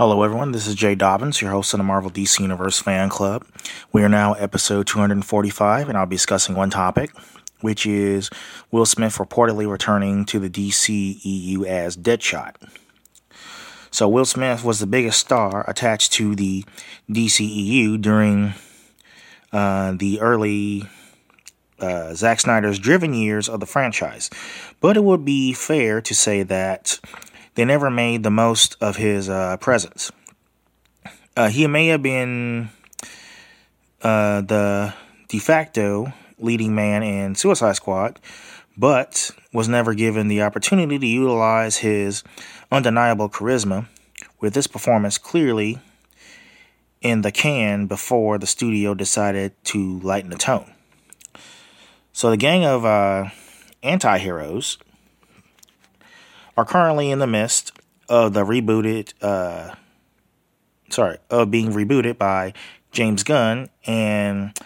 Hello, everyone. This is Jay Dobbins, your host of the Marvel DC Universe Fan Club. We are now episode 245, and I'll be discussing one topic, which is Will Smith reportedly returning to the DCEU as Deadshot. So, Will Smith was the biggest star attached to the DCEU during uh, the early uh, Zack Snyder's driven years of the franchise. But it would be fair to say that they never made the most of his uh, presence. Uh, he may have been uh, the de facto leading man in Suicide Squad, but was never given the opportunity to utilize his undeniable charisma, with this performance clearly in the can before the studio decided to lighten the tone. So, the gang of uh, anti heroes are currently in the midst of the rebooted, uh, sorry, of being rebooted by James Gunn, and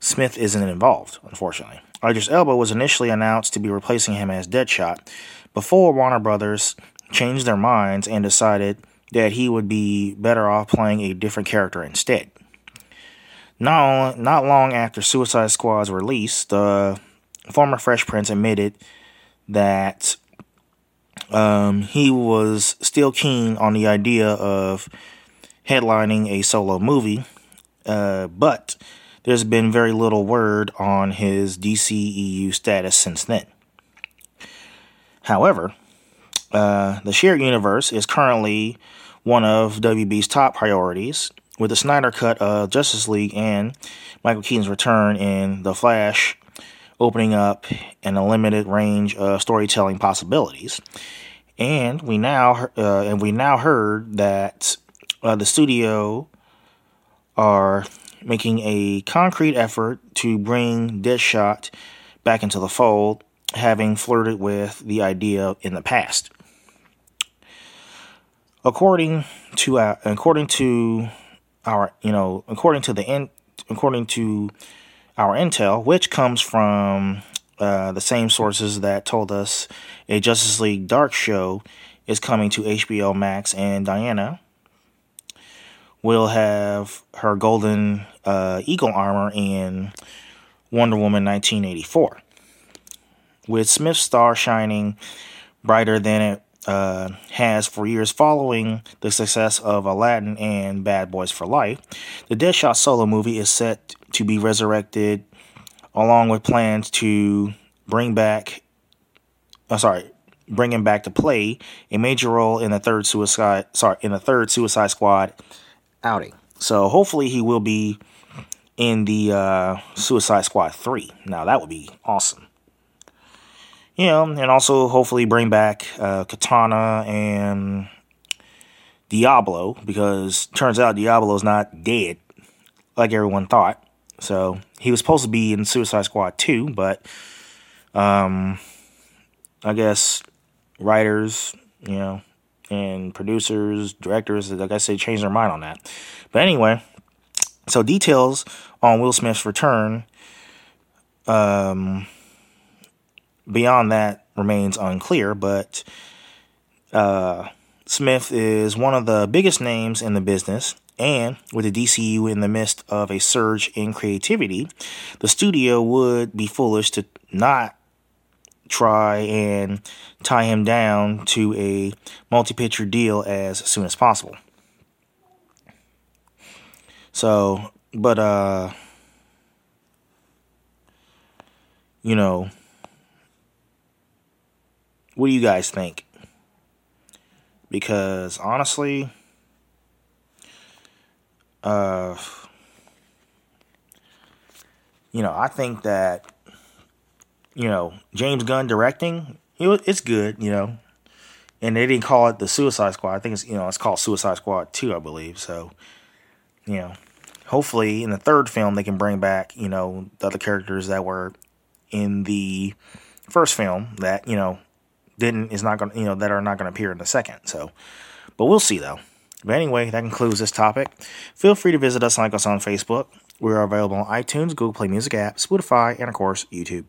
Smith isn't involved, unfortunately. Idris Elba was initially announced to be replacing him as Deadshot before Warner Brothers changed their minds and decided that he would be better off playing a different character instead. Not, not long after Suicide Squad's release, the former Fresh Prince admitted that um, he was still keen on the idea of headlining a solo movie, uh, but there's been very little word on his DCEU status since then. However, uh, the shared universe is currently one of WB's top priorities, with the Snyder Cut of Justice League and Michael Keaton's return in The Flash opening up an unlimited range of storytelling possibilities. And we now uh, and we now heard that uh, the studio are making a concrete effort to bring Deadshot back into the fold, having flirted with the idea in the past. According to uh, according to our you know according to the in, according to our intel, which comes from uh, the same sources that told us a Justice League Dark show is coming to HBO Max, and Diana will have her golden uh, eagle armor in Wonder Woman 1984. With Smith's star shining brighter than it uh, has for years following the success of Aladdin and Bad Boys for Life, the Deadshot solo movie is set to be resurrected along with plans to bring back, uh, sorry, bring him back to play a major role in the third Suicide, sorry, in the third Suicide Squad outing. So hopefully he will be in the uh, Suicide Squad 3. Now that would be awesome. You know, and also hopefully bring back uh, Katana and Diablo because turns out Diablo is not dead like everyone thought. So he was supposed to be in Suicide Squad 2, but um, I guess writers, you know, and producers, directors, like I said, changed their mind on that. But anyway, so details on Will Smith's return, um, beyond that remains unclear, but uh, Smith is one of the biggest names in the business. And with the DCU in the midst of a surge in creativity, the studio would be foolish to not try and tie him down to a multi picture deal as soon as possible. So, but, uh, you know, what do you guys think? Because honestly, uh, you know, I think that you know, James Gunn directing, it's good, you know. And they didn't call it the Suicide Squad. I think it's you know it's called Suicide Squad Two, I believe. So, you know, hopefully in the third film they can bring back you know the other characters that were in the first film that you know didn't is not going to you know that are not going to appear in the second. So, but we'll see though. But anyway, that concludes this topic. Feel free to visit us and like us on Facebook. We are available on iTunes, Google Play Music app, Spotify, and of course YouTube.